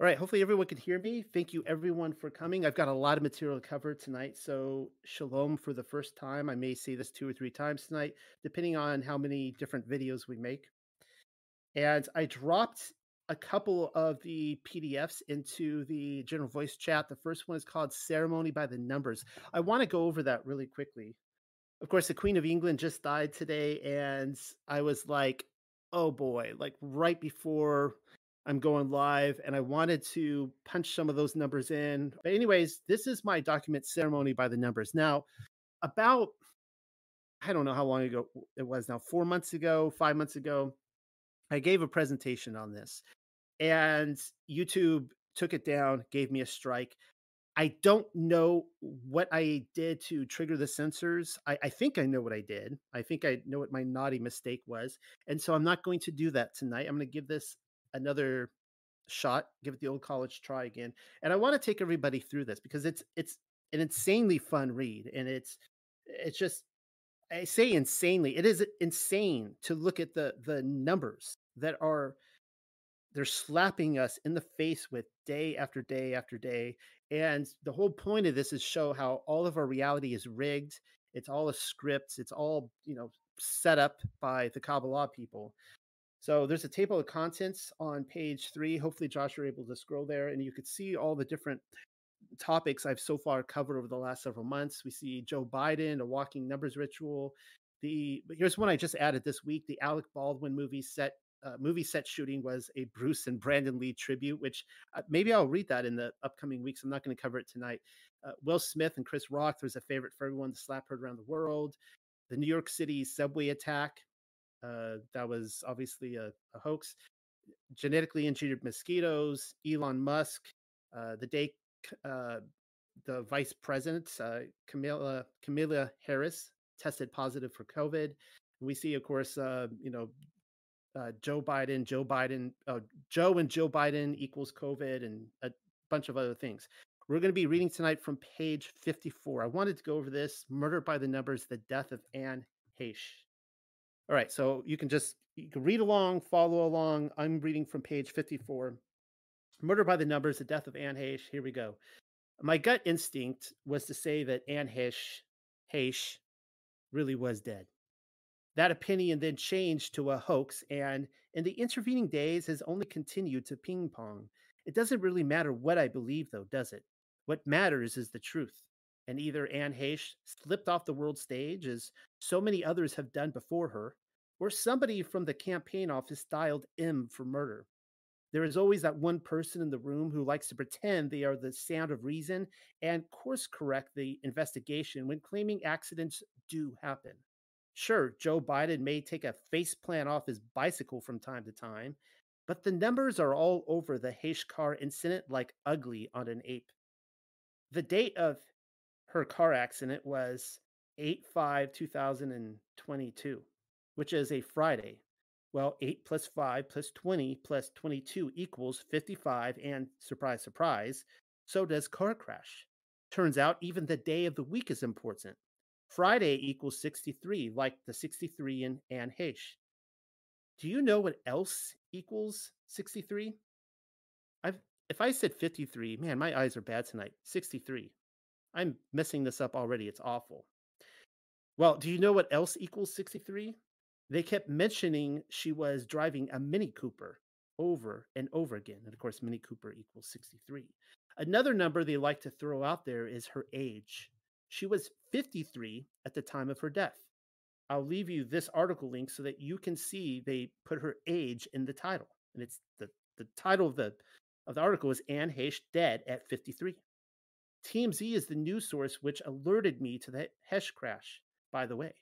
All right, hopefully everyone can hear me. Thank you everyone for coming. I've got a lot of material to cover tonight, so shalom for the first time. I may say this two or three times tonight, depending on how many different videos we make. And I dropped a couple of the PDFs into the general voice chat. The first one is called Ceremony by the Numbers. I want to go over that really quickly. Of course, the Queen of England just died today, and I was like, oh boy, like right before I'm going live and I wanted to punch some of those numbers in. But, anyways, this is my document ceremony by the numbers. Now, about, I don't know how long ago it was now, four months ago, five months ago, I gave a presentation on this and YouTube took it down, gave me a strike. I don't know what I did to trigger the censors. I, I, think I know what I did. I think I know what my naughty mistake was. And so I'm not going to do that tonight. I'm going to give this another shot, give it the old college try again. And I want to take everybody through this because it's it's an insanely fun read and it's it's just I say insanely. It is insane to look at the the numbers that are they're slapping us in the face with day after day after day. And the whole point of this is show how all of our reality is rigged. It's all a script. It's all, you know, set up by the Kabbalah people. So there's a table of contents on page three. Hopefully, Josh, you're able to scroll there and you could see all the different topics I've so far covered over the last several months. We see Joe Biden, a walking numbers ritual. The here's one I just added this week: the Alec Baldwin movie set uh, movie set shooting was a Bruce and Brandon Lee tribute, which uh, maybe I'll read that in the upcoming weeks. I'm not going to cover it tonight. Uh, Will Smith and Chris Rock, there's a favorite for everyone, the slap heard around the world. The New York City subway attack, uh, that was obviously a, a, hoax. Genetically engineered mosquitoes, Elon Musk, uh, the day uh, the vice president, uh, Camilla, Camilla Harris, tested positive for COVID. We see, of course, uh, you know, uh, Joe Biden, Joe Biden, Joe and Joe Biden equals COVID, and a bunch of other things. We're going to be reading tonight from page 54. I wanted to go over this Murdered by the Numbers, the death of Anne Heche. All right, so you can just you can read along, follow along. I'm reading from page 54. Murder by the Numbers, the death of Anne Heche. Here we go. My gut instinct was to say that Anne Heche, Heche really was dead. That opinion then changed to a hoax, and in the intervening days has only continued to ping pong. It doesn't really matter what I believe, though, does it? What matters is the truth and either Anne Heche slipped off the world stage, as so many others have done before her, or somebody from the campaign office dialed M for murder. There is always that one person in the room who likes to pretend they are the sound of reason and course correct the investigation when claiming accidents do happen. Sure, Joe Biden may take a face plant off his bicycle from time to time, but the numbers are all over the Heche car incident like ugly on an ape. The date of her car accident was 8 5 2022, which is a Friday. Well, 8 plus 5 plus 20 plus 22 equals 55, and surprise, surprise, so does car crash. Turns out even the day of the week is important. Friday equals 63, like the 63 in Anne Heche. Do you know what else equals 63? I've if I said 53, man, my eyes are bad tonight. 63. I'm messing this up already. It's awful. Well, do you know what else equals 63? They kept mentioning she was driving a Mini Cooper over and over again. And of course, Mini Cooper equals 63. Another number they like to throw out there is her age. She was 53 at the time of her death. I'll leave you this article link so that you can see they put her age in the title. And it's the, the title of the of the article is Anne Heche dead at 53. TMZ is the news source which alerted me to the Heche crash, by the way.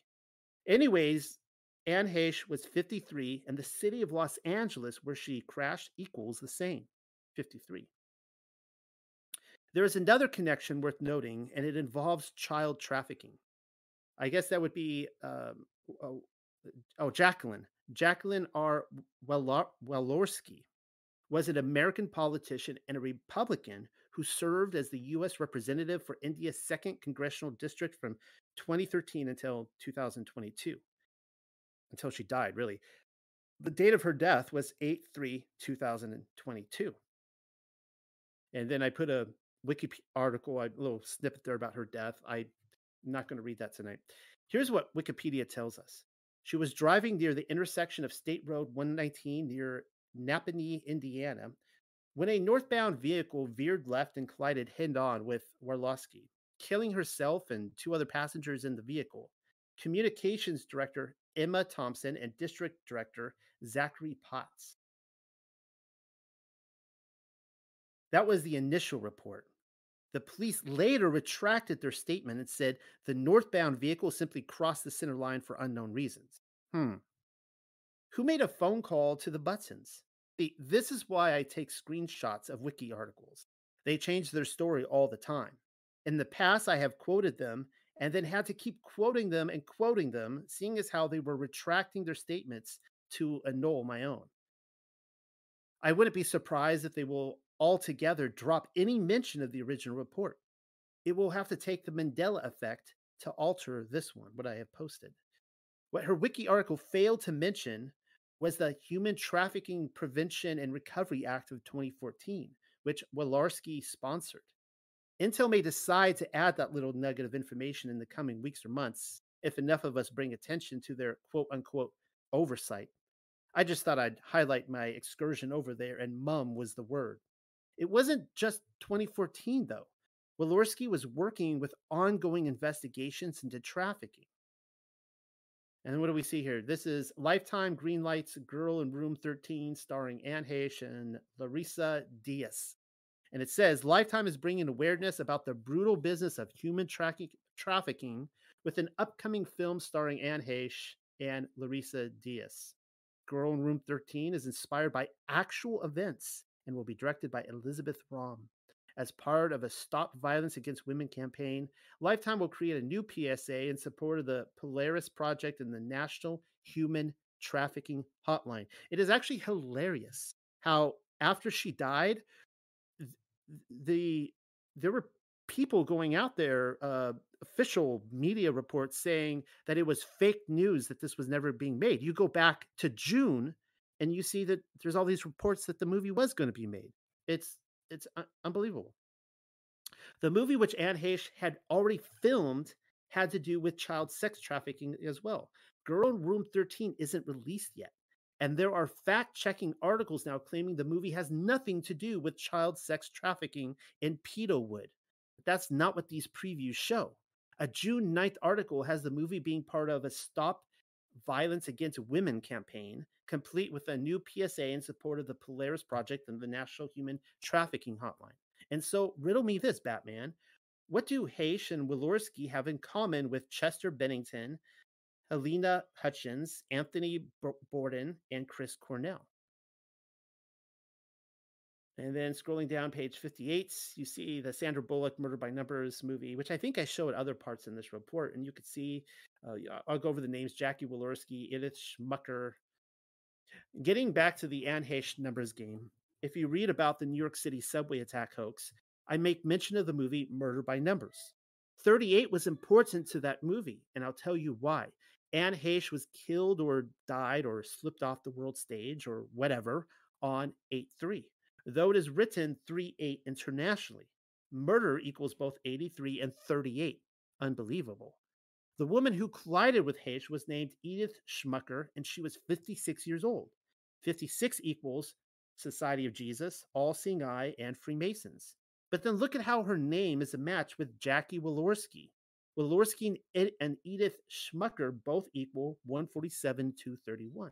Anyways, Anne Heche was 53, and the city of Los Angeles, where she crashed, equals the same 53. There is another connection worth noting, and it involves child trafficking. I guess that would be um, oh, oh, Jacqueline. Jacqueline R. Walorski was an American politician and a Republican who served as the U.S. representative for Indiana's second congressional district from 2013 until 2022, until she died, really. The date of her death was 8 3 2022. And then I put a Wiki article, a little snippet there about her death. I'm not going to read that tonight. Here's what Wikipedia tells us. She was driving near the intersection of State Road 119 near Nappanee, Indiana, when a northbound vehicle veered left and collided head on with Walorski, killing herself and two other passengers in the vehicle. Communications Director Emma Thomson and District Director Zachary Potts. That was the initial report. The police later retracted their statement and said the northbound vehicle simply crossed the center line for unknown reasons. Hmm. Who made a phone call to the Buttons? This is why I take screenshots of wiki articles. They change their story all the time. In the past, I have quoted them and then had to keep quoting them and quoting them, seeing as how they were retracting their statements to annul my own. I wouldn't be surprised if they will altogether drop any mention of the original report. It will have to take the Mandela effect to alter this one, what I have posted. What her wiki article failed to mention was the Human Trafficking Prevention and Recovery Act of 2014, which Walorski sponsored. Intel may decide to add that little nugget of information in the coming weeks or months if enough of us bring attention to their quote unquote oversight. I just thought I'd highlight my excursion over there, and mum was the word. It wasn't just 2014, though. Walorski was working with ongoing investigations into trafficking. And what do we see here? This is Lifetime Green Lights Girl in Room 13, starring Anne Heche and Larissa Diaz. And it says Lifetime is bringing awareness about the brutal business of human tra- trafficking with an upcoming film starring Anne Heche and Larissa Diaz. Girl in Room 13 is inspired by actual events and will be directed by Elisabeth Röhm. As part of a Stop Violence Against Women campaign, Lifetime will create a new PSA in support of the Polaris Project and the National Human Trafficking Hotline. It is actually hilarious how after she died, the there were people going out there, uh, official media reports saying that it was fake news that this was never being made. You go back to June, and you see that there's all these reports that the movie was going to be made. It's it's un- unbelievable. The movie, which Anne Heche had already filmed, had to do with child sex trafficking as well. Girl in Room 13 isn't released yet. And there are fact checking articles now claiming the movie has nothing to do with child sex trafficking in Pedowood. But that's not what these previews show. A June 9th article has the movie being part of a Stop Violence Against Women campaign, complete with a new PSA in support of the Polaris Project and the National Human Trafficking Hotline. And so, riddle me this, Batman. What do Heche and Walorski have in common with Chester Bennington, Halyna Hutchins, Anthony Bourdain, and Chris Cornell? And then scrolling down page 58, you see the Sandra Bullock Murder by Numbers movie, which I think I showed other parts in this report. And you could see, uh, I'll go over the names Jackie Walorski, Edith Schmucker. Getting back to the Anne Heche numbers game, if you read about the New York City subway attack hoax, I make mention of the movie Murder by Numbers. 38 was important to that movie, and I'll tell you why. Anne was killed or died or slipped off the world stage or whatever on 8 3 though it is written 3 8 internationally. Murder equals both 83 and 38. Unbelievable. The woman who collided with Heche was named Edith Schmucker, and she was 56 years old. 56 equals Society of Jesus, All Seeing Eye, and Freemasons. But then look at how her name is a match with Jackie Walorski. Walorski and Edith Schmucker both equal 147 to 31.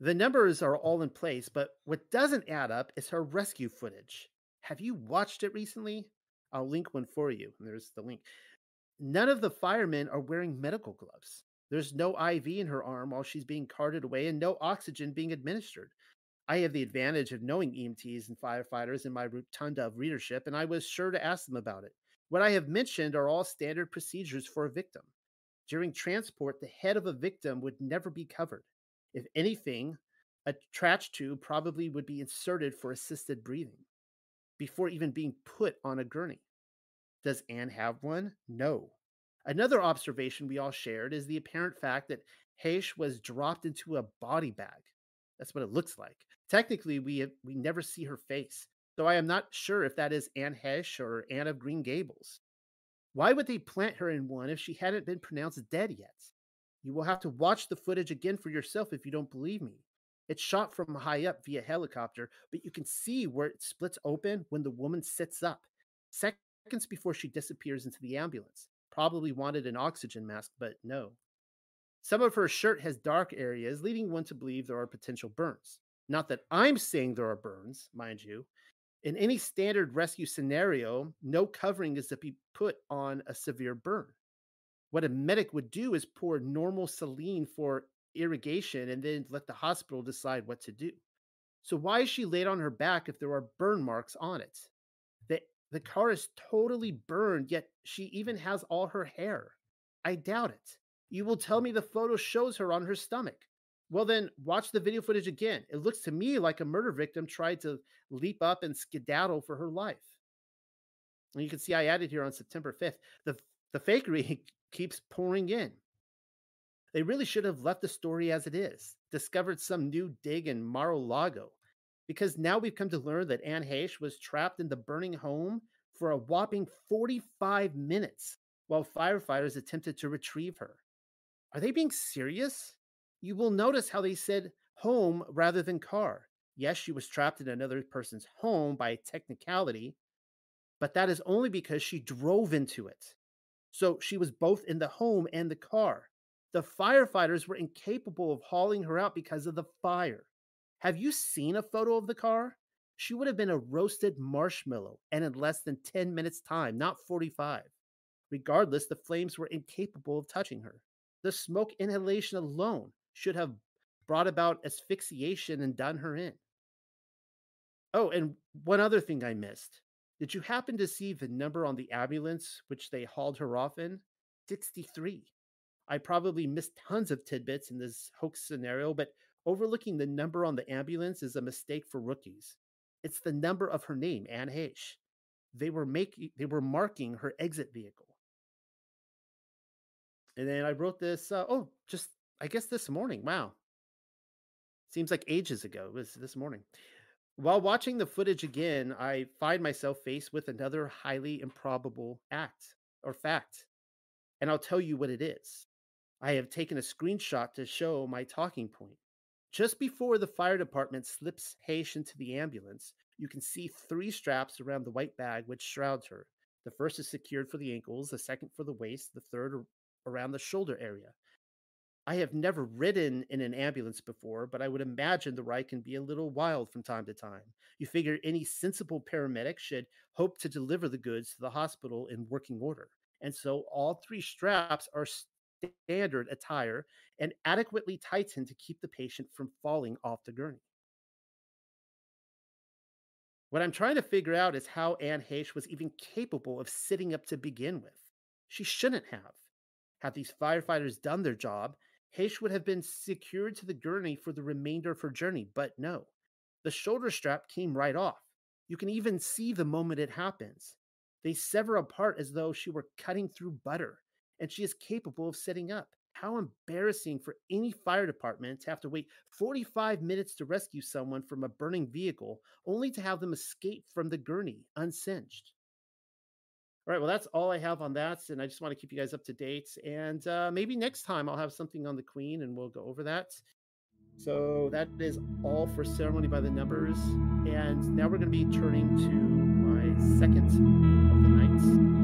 The numbers are all in place, but what doesn't add up is her rescue footage. Have you watched it recently? I'll link one for you. And There's the link. None of the firemen are wearing medical gloves. There's no IV in her arm while she's being carted away and no oxygen being administered. I have the advantage of knowing EMTs and firefighters in my rotunda of readership, and I was sure to ask them about it. What I have mentioned are all standard procedures for a victim. During transport, the head of a victim would never be covered. If anything, a trach tube probably would be inserted for assisted breathing before even being put on a gurney. Does Anne have one? No. Another observation we all shared is the apparent fact that Heche was dropped into a body bag. That's what it looks like. Technically, we we never see her face, though I am not sure if that is Anne Heche or Anne of Green Gables. Why would they plant her in one if she hadn't been pronounced dead yet? You will have to watch the footage again for yourself if you don't believe me. It's shot from high up via helicopter, but you can see where it splits open when the woman sits up, seconds before she disappears into the ambulance. Probably wanted an oxygen mask, but no. Some of her shirt has dark areas, leading one to believe there are potential burns. Not that I'm saying there are burns, mind you. In any standard rescue scenario, no covering is to be put on a severe burn. What a medic would do is pour normal saline for irrigation and then let the hospital decide what to do. So why is she laid on her back if there are burn marks on it? The the car is totally burned, yet she even has all her hair. I doubt it. You will tell me the photo shows her on her stomach. Well, then watch the video footage again. It looks to me like a murder victim tried to leap up and skedaddle for her life. And you can see I added here on September 5th. The, the fakery keeps pouring in. They really should have left the story as it is, discovered some new dig in Mar-a-Lago, because now we've come to learn that Anne Heche was trapped in the burning home for a whopping 45 minutes while firefighters attempted to retrieve her. Are they being serious? You will notice how they said home rather than car. Yes, she was trapped in another person's home by technicality, but that is only because she drove into it. So she was both in the home and the car. The firefighters were incapable of hauling her out because of the fire. Have you seen a photo of the car? She would have been a roasted marshmallow and in less than 10 minutes' time, not 45. Regardless, the flames were incapable of touching her. The smoke inhalation alone should have brought about asphyxiation and done her in. Oh, and one other thing I missed. Did you happen to see the number on the ambulance which they hauled her off in? 63. I probably missed tons of tidbits in this hoax scenario, but overlooking the number on the ambulance is a mistake for rookies. It's the number of her name, Anne Heche. They were making they were marking her exit vehicle. And then I wrote this uh, oh, just I guess this morning. Wow. Seems like ages ago. It was this morning. While watching the footage again, I find myself faced with another highly improbable act or fact. And I'll tell you what it is. I have taken a screenshot to show my talking point. Just before the fire department slips Heche into the ambulance, you can see three straps around the white bag which shrouds her. The first is secured for the ankles, the second for the waist, the third around the shoulder area. I have never ridden in an ambulance before, but I would imagine the ride can be a little wild from time to time. You figure any sensible paramedic should hope to deliver the goods to the hospital in working order. And so all three straps are standard attire and adequately tightened to keep the patient from falling off the gurney. What I'm trying to figure out is how Anne Heche was even capable of sitting up to begin with. She shouldn't have. Had these firefighters done their job, Heche would have been secured to the gurney for the remainder of her journey, but no. The shoulder strap came right off. You can even see the moment it happens. They sever apart as though she were cutting through butter and she is capable of setting up. How embarrassing for any fire department to have to wait 45 minutes to rescue someone from a burning vehicle, only to have them escape from the gurney unsinged. All right, well, that's all I have on that. And I just want to keep you guys up to date. And uh, maybe next time I'll have something on the Queen and we'll go over that. So that is all for Ceremony by the Numbers. And now we're going to be turning to my second of the night.